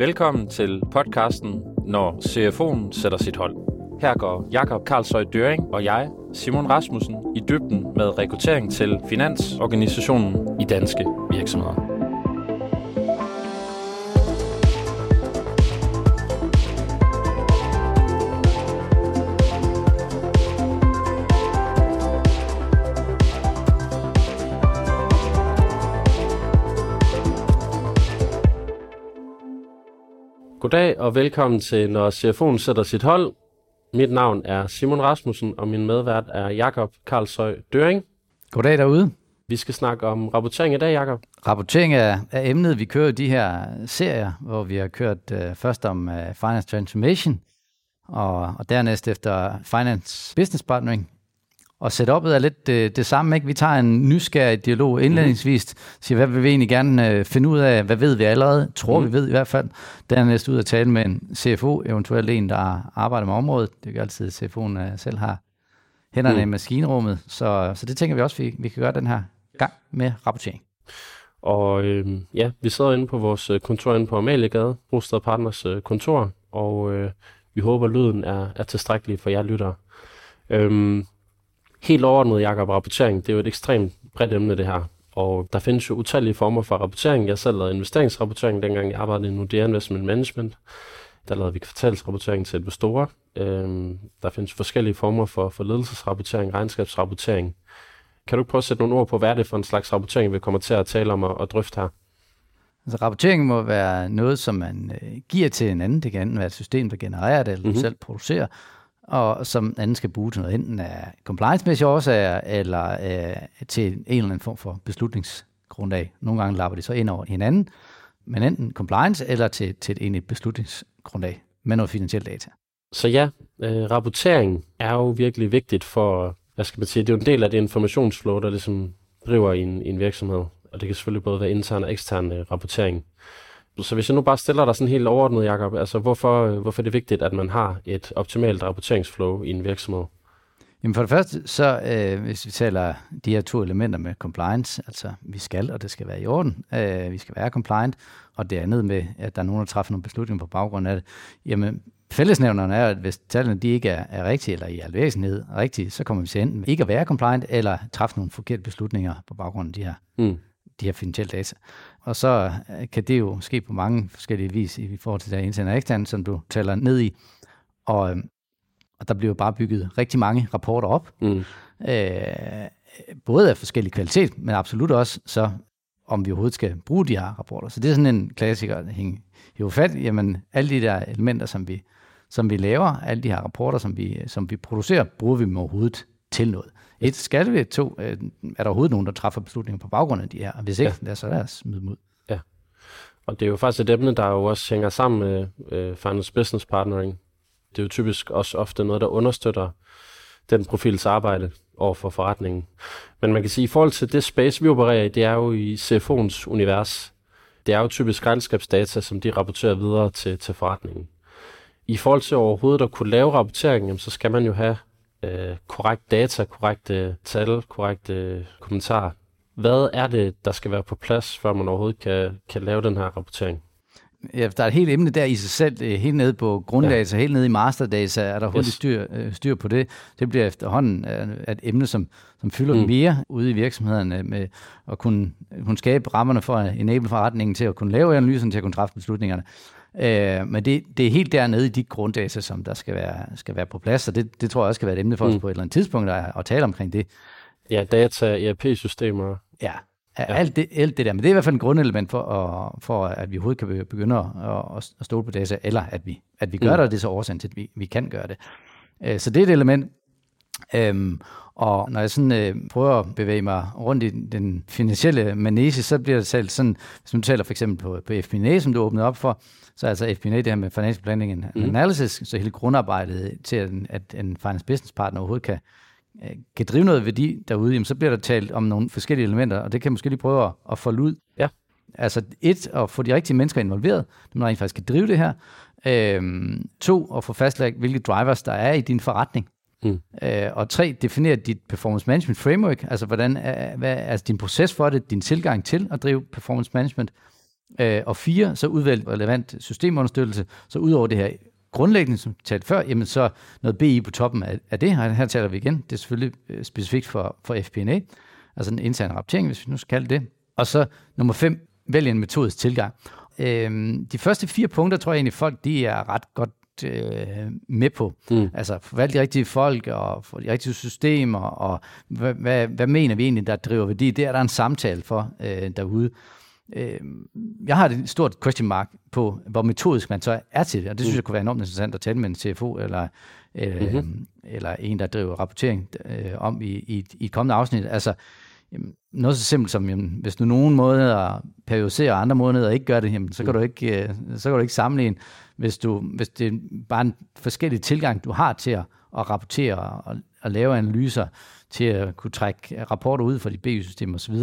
Velkommen til podcasten, når CFO'en sætter sit hold. Her går Jakob Karlsøj Døring og jeg, Simon Rasmussen, i dybden med rekruttering til finansorganisationen i danske virksomheder. Goddag og velkommen til Når CFO'en sætter sit hold. Mit navn er Simon Rasmussen, og min medvært er Jakob Karlsøj Døring. Goddag derude. Vi skal snakke om rapportering i dag, Jakob. Rapportering er, er emnet. Vi kører de her serier, hvor vi har kørt uh, først om uh, Finance Transformation, og, og dernæst efter Finance Business Partnering, og setup'et er lidt det, det samme. Ikke? Vi tager en nysgerrig dialog indledningsvis, siger, hvad vil vi egentlig gerne øh, finde ud af, hvad ved vi allerede, tror mm. vi ved i hvert fald. Dernæst ud at tale med en CFO, eventuelt en, der arbejder med området. Det er jo altid, at CFO'en øh, selv har hænderne mm. i maskinrummet. Så, så det tænker vi også, vi, vi kan gøre den her gang med rapportering. Og øh, ja, vi sidder inde på vores øh, kontor inde på Amaliegade, Brostad Partners øh, kontor, og øh, vi håber, at lyden er, er tilstrækkelig for jer lyttere. Øhm, Helt overordnet, Jacob, rapportering, det er jo et ekstremt bredt emne, det her. Og der findes jo utallige former for rapportering. Jeg selv lavede investeringsrapportering, dengang jeg arbejdede i Nordea Investment Management. Der lavede vi kvartalsrapportering til investorer. Øhm, der findes forskellige former for, for ledelsesrapportering, regnskabsrapportering. Kan du prøve at sætte nogle ord på, hvad er det for en slags rapportering, vi kommer til at tale om og, og drøfte her? Altså rapportering må være noget, som man øh, giver til en anden. Det kan enten være et system, der genererer det, eller mm-hmm. selv producerer og som anden skal bruge til noget, enten af compliance-mæssige årsager, eller øh, til en eller anden form for beslutningsgrundlag. Nogle gange lapper de så ind over hinanden, men enten compliance eller til, til et egentligt beslutningsgrundlag med noget finansielt data. Så ja, øh, rapportering er jo virkelig vigtigt for, hvad skal man sige, det er jo en del af det informationsflow, der ligesom driver i en, i en virksomhed. Og det kan selvfølgelig både være intern og ekstern øh, rapportering. Så hvis jeg nu bare stiller dig sådan helt overordnet, Jacob, altså hvorfor, hvorfor er det vigtigt, at man har et optimalt rapporteringsflow i en virksomhed? Jamen for det første, så øh, hvis vi taler de her to elementer med compliance, altså vi skal, og det skal være i orden, øh, vi skal være compliant, og det andet med, at der er nogen, der træffer nogle beslutninger på baggrund af det, jamen fællesnævnerne er, at hvis tallene de ikke er, er rigtige, eller i alvæsenhed rigtige, så kommer vi til enten ikke at være compliant, eller træffe nogle forkerte beslutninger på baggrund af de her, mm. de her finansielle data. Og så øh, kan det jo ske på mange forskellige vis i forhold til der intern og ekstern, som du taler ned i. Og, øhm, og der bliver jo bare bygget rigtig mange rapporter op. Mm. Øh, både af forskellig kvalitet, men absolut også så, om vi overhovedet skal bruge de her rapporter. Så det er sådan en klassiker, der hænger jo fat. Jamen, alle de der elementer, som vi, som vi laver, alle de her rapporter, som vi, som vi producerer, bruger vi dem overhovedet til noget. Et, skal vi? To, øh, er der overhovedet nogen, der træffer beslutninger på baggrund af de her? Og hvis ikke, ja. så lad os smide dem ud. Ja. Og det er jo faktisk et emne, der jo også hænger sammen med øh, Finance Business Partnering. Det er jo typisk også ofte noget, der understøtter den profils arbejde over for forretningen. Men man kan sige, at i forhold til det space, vi opererer i, det er jo i CFO'ens univers. Det er jo typisk regnskabsdata, som de rapporterer videre til, til forretningen. I forhold til overhovedet at kunne lave rapporteringen, så skal man jo have øh, korrekt data, korrekte tal, korrekte øh, kommentarer. Hvad er det, der skal være på plads, før man overhovedet kan, kan lave den her rapportering? Ja, der er et helt emne der i sig selv, øh, helt nede på grunddata, ja. helt nede i masterdata, er der hurtigt yes. styr, øh, styr på det. Det bliver efterhånden øh, et emne, som, som fylder mm. mere ude i virksomhederne med at kunne, kunne skabe rammerne for at enable forretningen til at kunne lave analyserne, til at kunne træffe beslutningerne. Øh, men det, det er helt dernede i de grunddata, som der skal være, skal være på plads, og det, det tror jeg også skal være et emne for os mm. på et eller andet tidspunkt at, at tale omkring det. Ja, data, ERP-systemer. Ja, ja. Alt, det, alt det der. Men det er i hvert fald en grundelement for, at, for at vi overhovedet kan begynde at, at stole på data, eller at vi, at vi gør mm. det, og det er så årsagen til, at vi, vi kan gøre det. Øh, så det er et element. Øhm, og når jeg sådan øh, prøver at bevæge mig rundt i den finansielle manege, så bliver det talt sådan, hvis man taler for eksempel på, på FP&A, som du åbnede op for, så altså FP&A, det her med Financial Planning and mm. Analysis, så hele grundarbejdet til, at, at en finance business partner overhovedet kan, øh, kan drive noget værdi derude, jamen, så bliver der talt om nogle forskellige elementer, og det kan jeg måske lige prøve at, at folde ud. Ja. Altså et, at få de rigtige mennesker involveret, dem der rent faktisk kan drive det her. Øhm, to, at få fastlagt, hvilke drivers der er i din forretning. Mm. Øh, og tre, definere dit performance management framework, altså hvordan er, hvad er altså din proces for det, din tilgang til at drive performance management. Øh, og fire, så udvælg relevant systemunderstøttelse. Så udover det her grundlæggende, som vi talte før, jamen så noget BI på toppen af, af det. Her, her taler vi igen. Det er selvfølgelig øh, specifikt for, for FP&A, altså en intern rapportering, hvis vi nu skal kalde det. Og så nummer fem, vælg en metodisk tilgang. Øhm, de første fire punkter, tror jeg egentlig, folk de er ret godt øh, med på. Mm. Altså forvalte de rigtige folk og de rigtige systemer, og hvad, hvad, hvad mener vi egentlig, der driver værdi? Det er der en samtale for øh, derude. Øh, jeg har et stort question mark på, hvor metodisk man så er til det, og det synes mm. jeg kunne være enormt interessant at tale med en CFO eller, øh, mm-hmm. eller en, der driver rapportering øh, om i, i, i et kommende afsnit. Altså, jamen, noget så simpelt som, jamen, hvis du nogen måneder periodiserer, og andre måneder ikke gør det, jamen, så, kan mm. du ikke, øh, så kan du ikke sammenligne, hvis, du, hvis det er bare en forskellig tilgang, du har til at, at rapportere og, og lave analyser, til at kunne trække rapporter ud fra de BU-systemer osv.,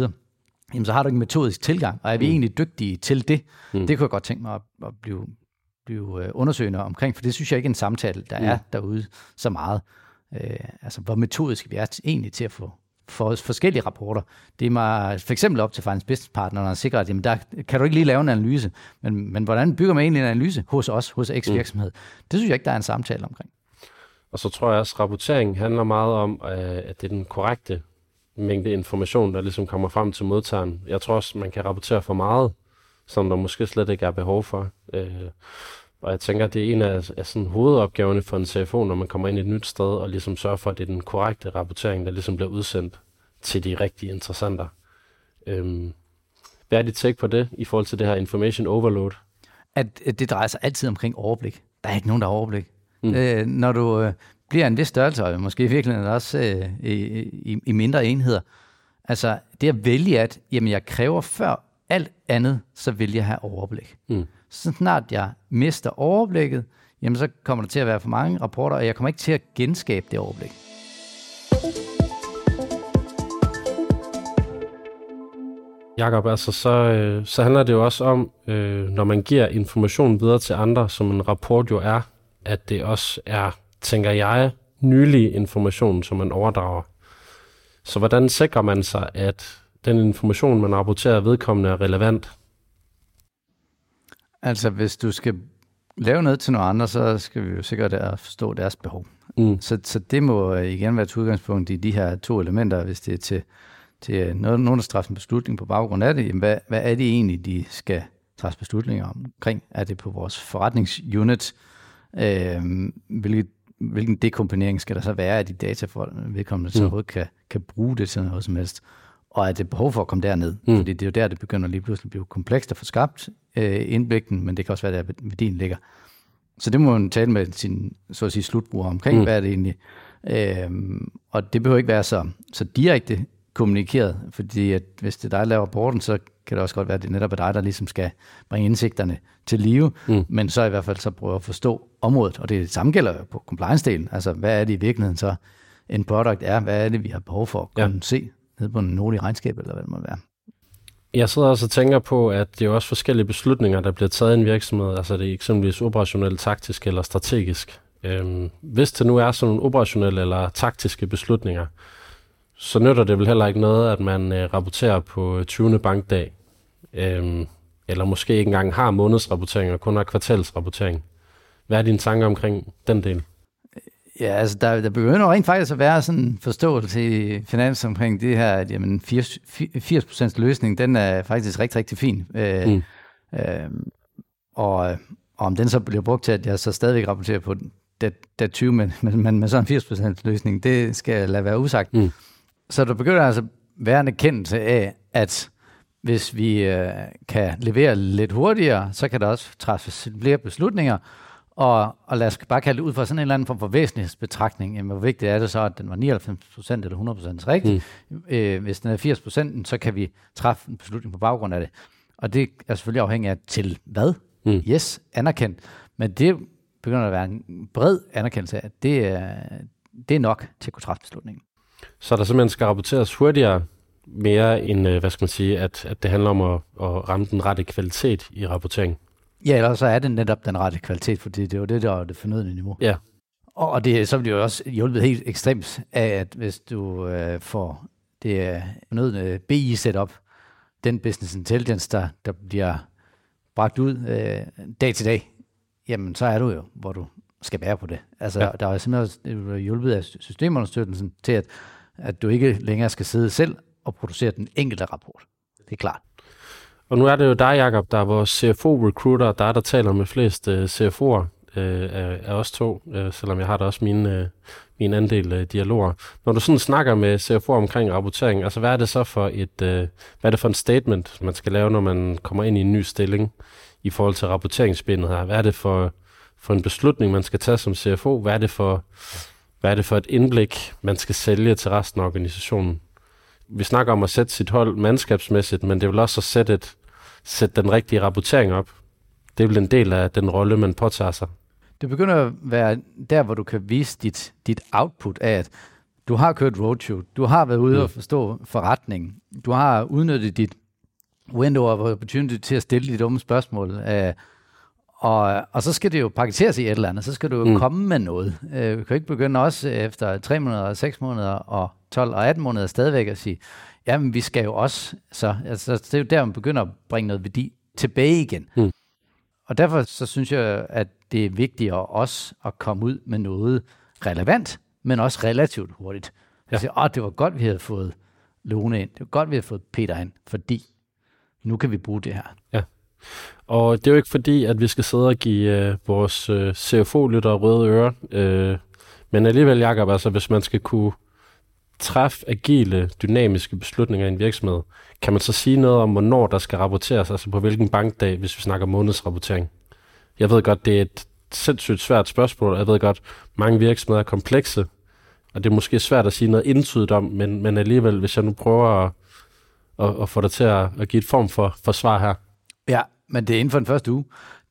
jamen så har du ikke en metodisk tilgang, og er vi mm. egentlig dygtige til det? Mm. Det kunne jeg godt tænke mig at, at blive, blive øh, undersøgende omkring, for det synes jeg ikke er en samtale, der mm. er derude så meget. Øh, altså, hvor metodisk vi er egentlig til at få for forskellige rapporter. Det er mig for eksempel op til Finance Business Partner, at sikre, at jamen, der kan du ikke lige lave en analyse, men, men hvordan bygger man egentlig en analyse hos os, hos X virksomhed? Mm. Det synes jeg ikke, der er en samtale omkring. Og så tror jeg også, at rapporteringen handler meget om, øh, at det er den korrekte mængde information, der ligesom kommer frem til modtageren. Jeg tror også, man kan rapportere for meget, som der måske slet ikke er behov for. Og jeg tænker, at det er en af, af sådan hovedopgaverne for en CFO, når man kommer ind i et nyt sted, og ligesom sørge for, at det er den korrekte rapportering, der ligesom bliver udsendt til de rigtige interessenter. Øhm, hvad er dit take på det, i forhold til det her information overload? At, at det drejer sig altid omkring overblik. Der er ikke nogen, der har overblik. Mm. Øh, når du øh, bliver en vis størrelse, og måske i virkeligheden også øh, i, i, i mindre enheder, altså det at vælge, at jamen, jeg kræver før alt andet, så vil jeg have overblik. Mm. Så snart jeg mister overblikket, jamen så kommer der til at være for mange rapporter, og jeg kommer ikke til at genskabe det overblik. Jakob, altså så, øh, så handler det jo også om, øh, når man giver information videre til andre, som en rapport jo er, at det også er, tænker jeg, nylig information, som man overdrager. Så hvordan sikrer man sig, at den information, man rapporterer vedkommende, er relevant? Altså, hvis du skal lave noget til nogle andre, så skal vi jo sikkert at forstå deres behov. Mm. Så, så det må igen være et udgangspunkt i de her to elementer, hvis det er til, til noget, nogen, der træffer en beslutning på baggrund af det. Jamen, hvad, hvad er det egentlig, de skal træffe beslutninger omkring? Er det på vores forretningsunit? Øh, hvilket, hvilken dekomponering skal der så være af de data, for vedkommende så mm. kan, kan bruge det til noget som helst? Og er det behov for at komme derned. Mm. Fordi det er jo der, det begynder lige pludselig at blive komplekst at få skabt øh, indblikken, men det kan også være, der værdien ligger. Så det må man tale med sin så at sige, slutbruger omkring, mm. hvad er det egentlig. Øhm, og det behøver ikke være så, så direkte kommunikeret, fordi at hvis det er dig, der laver rapporten, så kan det også godt være, at det netop er dig, der ligesom skal bringe indsigterne til live, mm. men så i hvert fald så prøve at forstå området, og det samme gælder på compliance-delen, altså hvad er det i virkeligheden så en product er, hvad er det, vi har behov for at kunne ja. se, nede på en nordlig regnskab, eller hvad det må være. Jeg sidder også og tænker på, at det er også forskellige beslutninger, der bliver taget i en virksomhed. Altså det er eksempelvis operationelt, taktisk eller strategisk. Øhm, hvis det nu er sådan nogle operationelle eller taktiske beslutninger, så nytter det vel heller ikke noget, at man øh, rapporterer på øh, 20. bankdag. Øhm, eller måske ikke engang har månedsrapportering og kun har kvartalsrapportering. Hvad er dine tanker omkring den del? Ja, altså der, der begynder rent faktisk at være sådan en forståelse i finans omkring det her, at jamen 80, 80% løsning, den er faktisk rigtig, rigtig fin. Øh, mm. øh, og, og om den så bliver brugt til, at jeg så stadigvæk rapporterer på det, det 20, men, men, men med sådan en 80% løsning, det skal jeg lade være usagt. Mm. Så der begynder altså være en erkendelse af, at hvis vi øh, kan levere lidt hurtigere, så kan der også træffes flere beslutninger, og, og lad os bare kalde det ud fra sådan en eller anden form for væsentlighedsbetragtning. Jamen, hvor vigtigt er det så, at den var 99% eller 100% rigtig? Mm. Øh, hvis den er 80%, så kan vi træffe en beslutning på baggrund af det. Og det er selvfølgelig afhængigt af til hvad? Mm. Yes, anerkendt. Men det begynder at være en bred anerkendelse af, at det er, det er nok til at kunne træffe beslutningen. Så der simpelthen skal rapporteres hurtigere, mere end, øh, hvad skal man sige, at, at det handler om at, at ramme den rette kvalitet i rapporteringen? Ja, eller så er det netop den rette kvalitet, fordi det er jo det, der er det fornødende niveau. Ja. Og det, så bliver det jo også hjulpet helt ekstremt af, at hvis du øh, får det fornødende BI-setup, den business intelligence, der, der bliver bragt ud øh, dag til dag, jamen så er du jo, hvor du skal være på det. Altså, ja. der er simpelthen hjulpet af systemunderstøttelsen til, at, at du ikke længere skal sidde selv og producere den enkelte rapport. Det er klart. Og nu er det jo dig, Jacob, der er vores CFO-recruiter, der er der taler med flest øh, uh, CFO'er øh, af, af os to, øh, selvom jeg har da også min, øh, min andel øh, dialoger. Når du sådan snakker med CFO omkring rapportering, altså hvad er det så for et, øh, hvad er det for en statement, man skal lave, når man kommer ind i en ny stilling i forhold til rapporteringsbindet her? Hvad er det for, for en beslutning, man skal tage som CFO? Hvad er det for, hvad er det for et indblik, man skal sælge til resten af organisationen? Vi snakker om at sætte sit hold mandskabsmæssigt, men det er vel også at sætte, et, sætte den rigtige rapportering op. Det er vel en del af den rolle, man påtager sig. Det begynder at være der, hvor du kan vise dit, dit output af, at du har kørt roadshow, du har været ude mm. og forstå forretningen, du har udnyttet dit window of opportunity til at stille de dumme spørgsmål, uh, og, og så skal det jo paketeres i et eller andet, så skal du jo mm. komme med noget. Uh, du kan ikke begynde også efter 3 måneder, 6 måneder og 12 og 18 måneder stadigvæk at sige, jamen vi skal jo også, så altså, det er jo der, man begynder at bringe noget værdi tilbage igen. Mm. Og derfor så synes jeg, at det er vigtigere også at komme ud med noget relevant, men også relativt hurtigt. Ja. Altså, åh, det var godt, vi havde fået Lone ind. Det var godt, vi havde fået Peter ind, fordi nu kan vi bruge det her. Ja. Og det er jo ikke fordi, at vi skal sidde og give uh, vores uh, CFO-lyttere røde ører, uh, men alligevel, Jacob, altså hvis man skal kunne træffe agile, dynamiske beslutninger i en virksomhed, kan man så sige noget om, hvornår der skal rapporteres, altså på hvilken bankdag, hvis vi snakker månedsrapportering? Jeg ved godt, det er et sindssygt svært spørgsmål, jeg ved godt, mange virksomheder er komplekse, og det er måske svært at sige noget indtydigt om, men, men alligevel, hvis jeg nu prøver at, at, at få dig til at, at give et form for, for svar her. Ja, men det er inden for den første uge.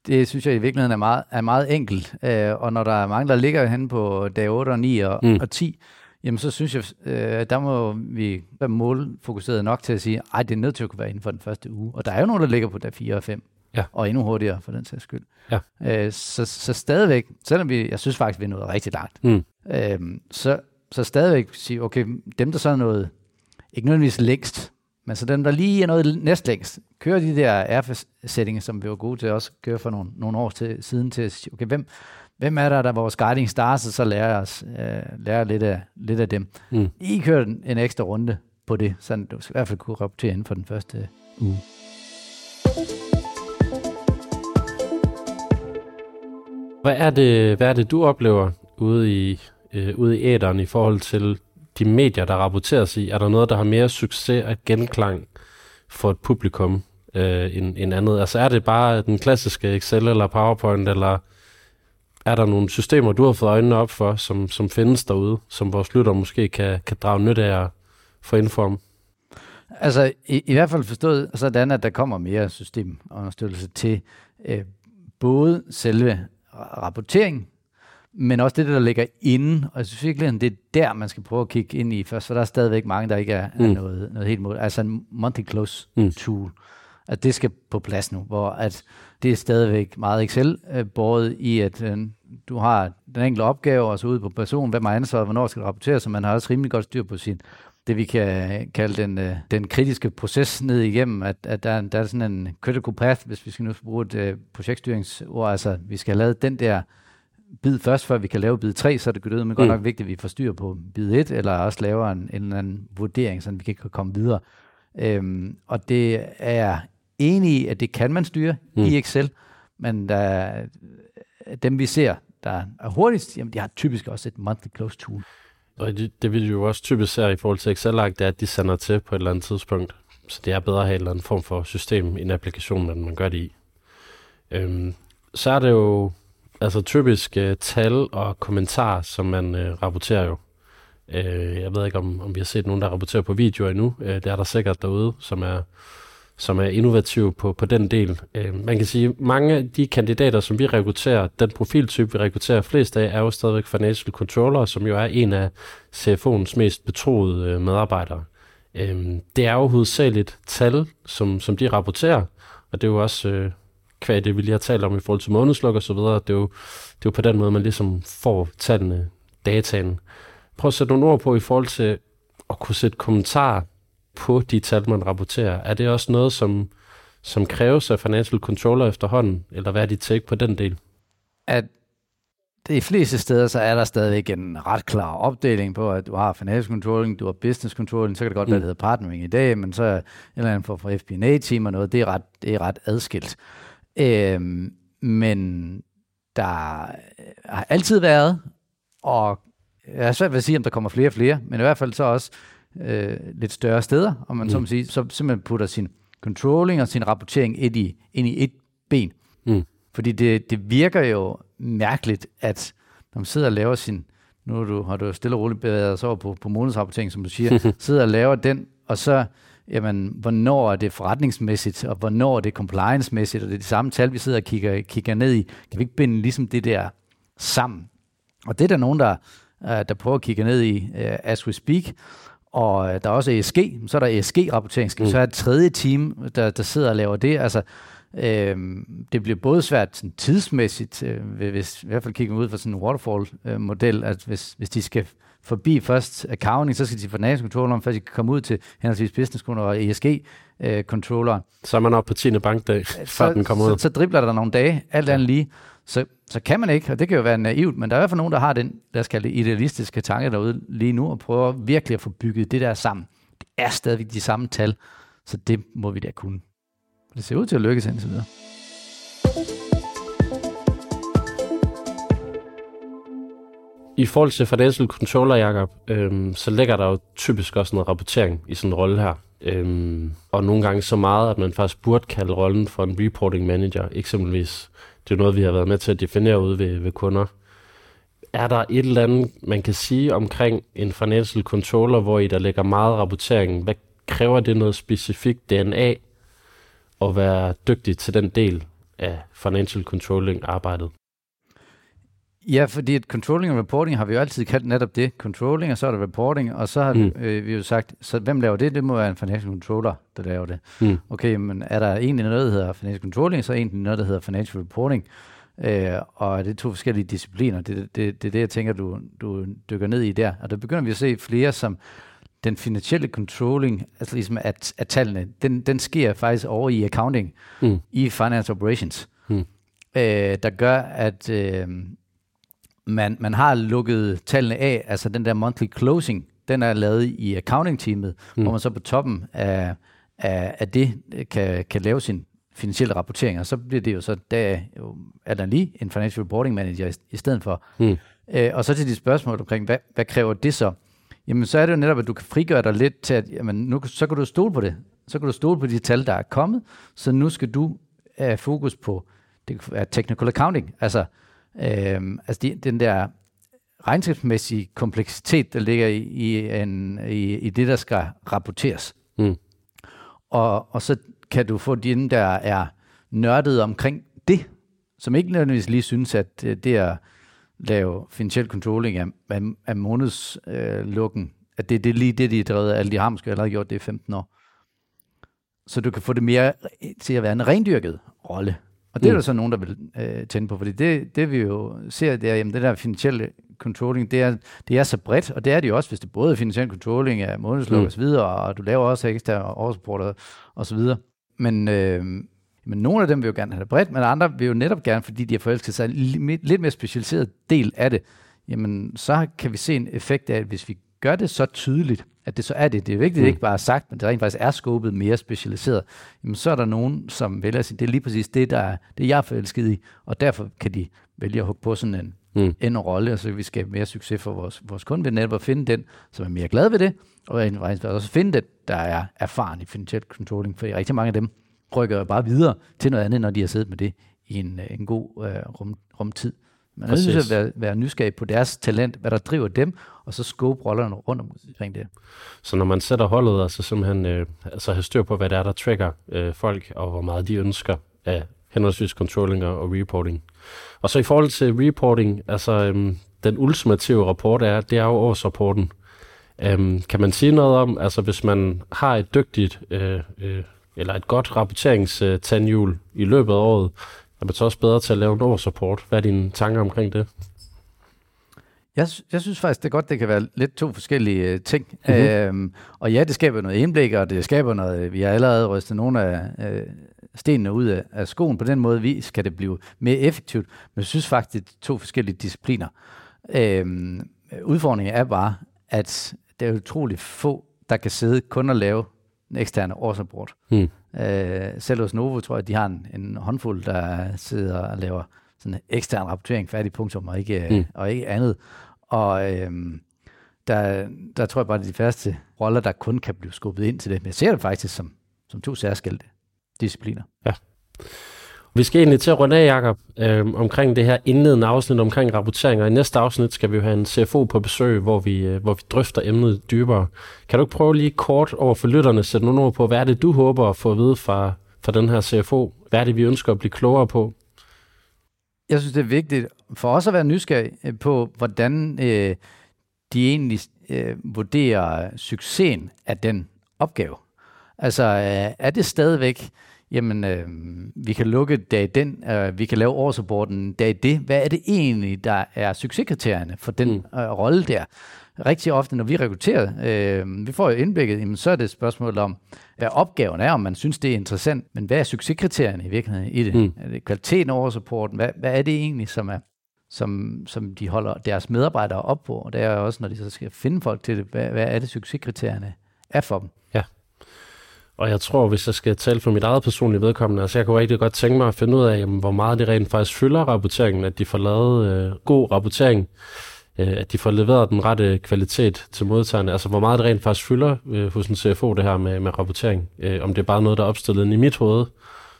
Det synes jeg i virkeligheden er meget, er meget enkelt. Øh, og når der er mange, der ligger hen på dag 8 og 9 og, mm. og 10, jamen så synes jeg, øh, der må vi være målfokuseret nok til at sige, at det er nødt til at kunne være inden for den første uge. Og der er jo nogen, der ligger på dag 4 og 5. Ja. Og endnu hurtigere, for den sags skyld. Ja. Øh, så, så stadigvæk, selvom vi, jeg synes faktisk, vi er nået rigtig langt, mm. øh, så, så stadigvæk sige, okay, dem der så er noget, ikke nødvendigvis længst, men så dem der lige er noget næstlængst, kører de der RF-sætninger, som vi var gode til også køre for nogle, nogle år til, siden til at sige, okay, hvem, hvem er der, der er vores guiding stars, og så lærer os øh, lærer lidt, af, lidt af dem. Mm. I kører en, en ekstra runde på det, så du skal i hvert fald kunne rapportere inden for den første uge. Hvad er det, hvad er det du oplever ude i, øh, ude i æderen i forhold til de medier, der rapporteres i? Er der noget, der har mere succes af genklang for et publikum øh, end, end andet? Altså er det bare den klassiske Excel eller PowerPoint, eller er der nogle systemer, du har fået øjnene op for, som, som findes derude, som vores lytter måske kan, kan drage nytte af at få inform? Altså i, i hvert fald forstået sådan, at der kommer mere systemunderstøttelse til øh, både selve rapportering, men også det, der ligger inde, og jeg synes virkelig, det er der, man skal prøve at kigge ind i først, for der er stadigvæk mange, der ikke er, mm. er noget, noget helt mål. Altså en monthly close mm. tool, at det skal på plads nu, hvor at det er stadigvæk meget Excel-båret i, at øh, du har den enkelte opgave, og så ud på personen, hvem er ansvaret, hvornår skal det rapporteres, så man har også rimelig godt styr på sin, det vi kan kalde den, øh, den kritiske proces ned igennem, at, at der, der er sådan en critical path, hvis vi skal nu bruge et øh, projektstyringsord, altså vi skal have lavet den der bid først, før vi kan lave bid 3, så er det godt men godt mm. nok vigtigt, at vi får styr på bid 1, eller også laver en, en eller anden vurdering, så vi kan komme videre. Øhm, og det er enig i, at det kan man styre mm. i Excel, men der, dem vi ser, der er hurtigst, jamen de har typisk også et monthly close tool. Og det, det vil jo også typisk se i forhold til Excel-ark, det er, at de sender til på et eller andet tidspunkt. Så det er bedre at have en eller anden form for system i en applikation, end man gør det i. Øhm, så er det jo altså typisk uh, tal og kommentarer, som man uh, rapporterer jo. Uh, jeg ved ikke, om, om vi har set nogen, der rapporterer på videoer endnu. Uh, det er der sikkert derude, som er som er innovativ på, på den del. Øh, man kan sige, mange af de kandidater, som vi rekrutterer, den profiltype, vi rekrutterer flest af, er jo stadigvæk financial controller, som jo er en af CFO'ens mest betroede øh, medarbejdere. Øh, det er jo hovedsageligt tal, som, som de rapporterer, og det er jo også øh, kvad det, vi lige har talt om i forhold til månedsluk og så videre. Det er, jo, det er jo på den måde, man ligesom får tallene, dataen. Prøv at sætte nogle ord på i forhold til at kunne sætte kommentarer på de tal, man rapporterer? Er det også noget, som, som kræves af financial controller efterhånden, eller hvad er dit take på den del? At de fleste steder, så er der stadigvæk en ret klar opdeling på, at du har financial controlling, du har business controlling, så kan det godt mm. være, det hedder partnering i dag, men så er en eller anden form for FP&A-team og noget, det er ret, det er ret adskilt. Øhm, men der har altid været, og jeg er svært ved at sige, om der kommer flere og flere, men i hvert fald så også øh, lidt større steder, om man mm. så må sige, så simpelthen putter sin controlling og sin rapportering ind i, ind i et ben. Mm. Fordi det, det virker jo mærkeligt, at når man sidder og laver sin, nu du, har du stille og roligt bevæget os over på, på månedsrapportering, som du siger, sidder og laver den, og så, jamen, hvornår er det forretningsmæssigt, og hvornår er det compliance-mæssigt, og det er de samme tal, vi sidder og kigger, kigger ned i. Kan vi ikke binde ligesom det der sammen? Og det er der nogen, der, øh, der prøver at kigge ned i, uh, as we speak, og øh, der er også ESG, så er der ESG-rapportering, mm. så er et tredje team, der, der sidder og laver det, altså Øh, det bliver både svært sådan, tidsmæssigt, øh, hvis i hvert fald kigger ud fra sådan en waterfall-model, at hvis, hvis de skal forbi først accounting, så skal de få controller, før de kan komme ud til henholdsvis business controller og ESG øh, controller. Så er man oppe på 10. bankdag, før den kommer så, ud. Så, så dribler der nogle dage, alt andet lige. Så, så kan man ikke, og det kan jo være naivt, men der er i hvert fald nogen, der har den, der skal det idealistiske tanke derude lige nu, og prøver virkelig at få bygget det der sammen. Det er stadigvæk de samme tal, så det må vi da kunne. Det ser ud til at lykkes indtil videre. I forhold til financial controller, Jacob, øhm, så ligger der jo typisk også noget rapportering i sådan en rolle her. Øhm, og nogle gange så meget, at man faktisk burde kalde rollen for en reporting manager, eksempelvis. Det er noget, vi har været med til at definere ude ved, ved kunder. Er der et eller andet, man kan sige omkring en financial controller, hvor I der ligger meget rapportering? Hvad kræver det noget specifikt DNA at være dygtig til den del af financial controlling arbejdet? Ja, fordi et controlling og reporting har vi jo altid kaldt netop det. Controlling, og så er der reporting, og så har mm. øh, vi jo sagt, så hvem laver det? Det må være en financial controller, der laver det. Mm. Okay, men er der egentlig noget, der hedder financial controlling, så er egentlig noget, der hedder financial reporting. Øh, og det er to forskellige discipliner. Det er det, det, det, jeg tænker, du, du dykker ned i der. Og der begynder vi at se flere, som den finansielle controlling, altså ligesom at, at tallene, den, den sker faktisk over i accounting, mm. i finance operations, mm. øh, der gør, at øh, man, man har lukket tallene af, altså den der monthly closing, den er lavet i accounting-teamet, mm. hvor man så på toppen af, af, af det kan, kan lave sin finansielle rapportering, og så bliver det jo så, der er der lige en financial reporting manager i, i stedet for. Mm. Øh, og så til de spørgsmål omkring, hvad, hvad kræver det så? jamen så er det jo netop, at du kan frigøre dig lidt til, at jamen, nu, så kan du stole på det. Så kan du stole på de tal, der er kommet, så nu skal du have fokus på det kan være technical accounting, altså, øhm, altså de, den der regnskabsmæssige kompleksitet, der ligger i, i, en, i, i det, der skal rapporteres. Mm. Og, og så kan du få de, der er nørdet omkring det, som ikke nødvendigvis lige synes, at det er lave finansiel controlling af, af, af månedslukken, øh, at det, det er lige det, de er drevet af. Alle de har måske allerede gjort det i 15 år. Så du kan få det mere til at være en rendyrket rolle. Og det mm. er der så nogen, der vil øh, tænde på, fordi det, det vi jo ser, det er, jamen det der finansielle controlling, det er, det er så bredt, og det er det jo også, hvis det både er finansiel controlling af månedsluk mm. og så videre, og du laver også ekstra årsrapporter og så videre. Men, øh, men nogle af dem vil jo gerne have det bredt, men andre vil jo netop gerne, fordi de har forelsket sig en lidt mere specialiseret del af det, jamen så kan vi se en effekt af, at hvis vi gør det så tydeligt, at det så er det. Det er vigtigt, at det mm. ikke bare er sagt, men det rent faktisk er skåbet mere specialiseret. Jamen, så er der nogen, som vælger at sige, det er lige præcis det, der er, det jeg er forelsket i, og derfor kan de vælge at hugge på sådan en, mm. en rolle, og så kan vi skabe mere succes for vores, vores kunde ved netop at finde den, som er mere glad ved det, og også finde den, der er erfaren i financial controlling, for rigtig mange af dem rykker bare videre til noget andet, når de har siddet med det i en, en god øh, rum, rumtid. Man er nødt til at være, være nysgerrig på deres talent, hvad der driver dem, og så skubbe rollerne rundt omkring det. Så når man sætter holdet, altså simpelthen øh, altså have styr på, hvad det er, der trigger øh, folk, og hvor meget de ønsker af henholdsvis controlling og reporting. Og så i forhold til reporting, altså øh, den ultimative rapport er, det er jo årsrapporten. Um, kan man sige noget om, altså hvis man har et dygtigt øh, øh, eller et godt rapporteringstandhjul i løbet af året, er man så også bedre til at lave en årsrapport. Hvad er dine tanker omkring det? Jeg, jeg synes faktisk, det er godt, det kan være lidt to forskellige uh, ting. Mm-hmm. Øhm, og ja, det skaber noget indblik, og det skaber noget, vi har allerede rystet nogle af uh, stenene ud af, af skoen. På den måde vi skal det blive mere effektivt. Men jeg synes faktisk, det er to forskellige discipliner. Øhm, udfordringen er bare, at det er utroligt få, der kan sidde kun og lave en eksterne årsrapport. Hmm. Øh, selv hos Novo tror jeg, de har en, en håndfuld, der sidder og laver sådan en ekstern rapportering, færdig punktum, og ikke, hmm. og ikke andet. Og øhm, der, der tror jeg bare, at de første roller, der kun kan blive skubbet ind til det. Men jeg ser det faktisk som, som to særskilte discipliner. Ja. Vi skal egentlig til at runde af, Jacob, øh, omkring det her indledende afsnit omkring rapportering, og I næste afsnit skal vi jo have en CFO på besøg, hvor vi, øh, hvor vi drøfter emnet dybere. Kan du ikke prøve lige kort over for lytterne, sætte nogle ord på, hvad er det, du håber at få at vide fra, fra den her CFO? Hvad er det, vi ønsker at blive klogere på? Jeg synes, det er vigtigt for os at være nysgerrige øh, på, hvordan øh, de egentlig øh, vurderer succesen af den opgave. Altså, øh, er det stadigvæk jamen, øh, vi kan lukke dag den, øh, vi kan lave årsrapporten dag det. Hvad er det egentlig, der er succeskriterierne for den mm. øh, rolle der? Rigtig ofte, når vi rekrutterer, øh, vi får jo indblikket, jamen, så er det et spørgsmål om, hvad opgaven er, om man synes, det er interessant, men hvad er succeskriterierne i virkeligheden i det? Mm. Er det kvaliteten af årsrapporten? Hvad, hvad er det egentlig, som er som, som de holder deres medarbejdere op på, og det er også, når de så skal finde folk til det, hvad, hvad er det succeskriterierne er for dem? Og jeg tror, hvis jeg skal tale for mit eget personlige vedkommende, altså jeg kunne rigtig godt tænke mig at finde ud af, jamen, hvor meget det rent faktisk fylder rapporteringen, at de får lavet øh, god rapportering, øh, at de får leveret den rette kvalitet til modtagerne, altså hvor meget det rent faktisk fylder øh, hos en CFO, det her med, med rapportering. Øh, om det er bare noget, der er opstillet i mit hoved,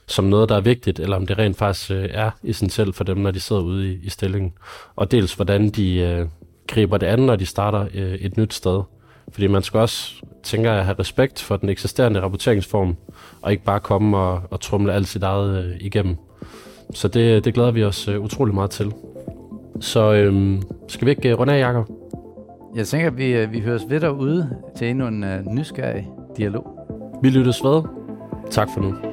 som noget, der er vigtigt, eller om det rent faktisk øh, er essentielt for dem, når de sidder ude i, i stillingen. Og dels hvordan de øh, griber det andet, når de starter øh, et nyt sted. Fordi man skal også, tænker jeg, have respekt for den eksisterende rapporteringsform, og ikke bare komme og, og trumle alt sit eget øh, igennem. Så det, det glæder vi os øh, utrolig meget til. Så øh, skal vi ikke øh, runde af, Jacob? Jeg tænker, at vi, øh, vi høres ved derude til endnu en øh, nysgerrig dialog. Vi lyttes ved. Tak for nu.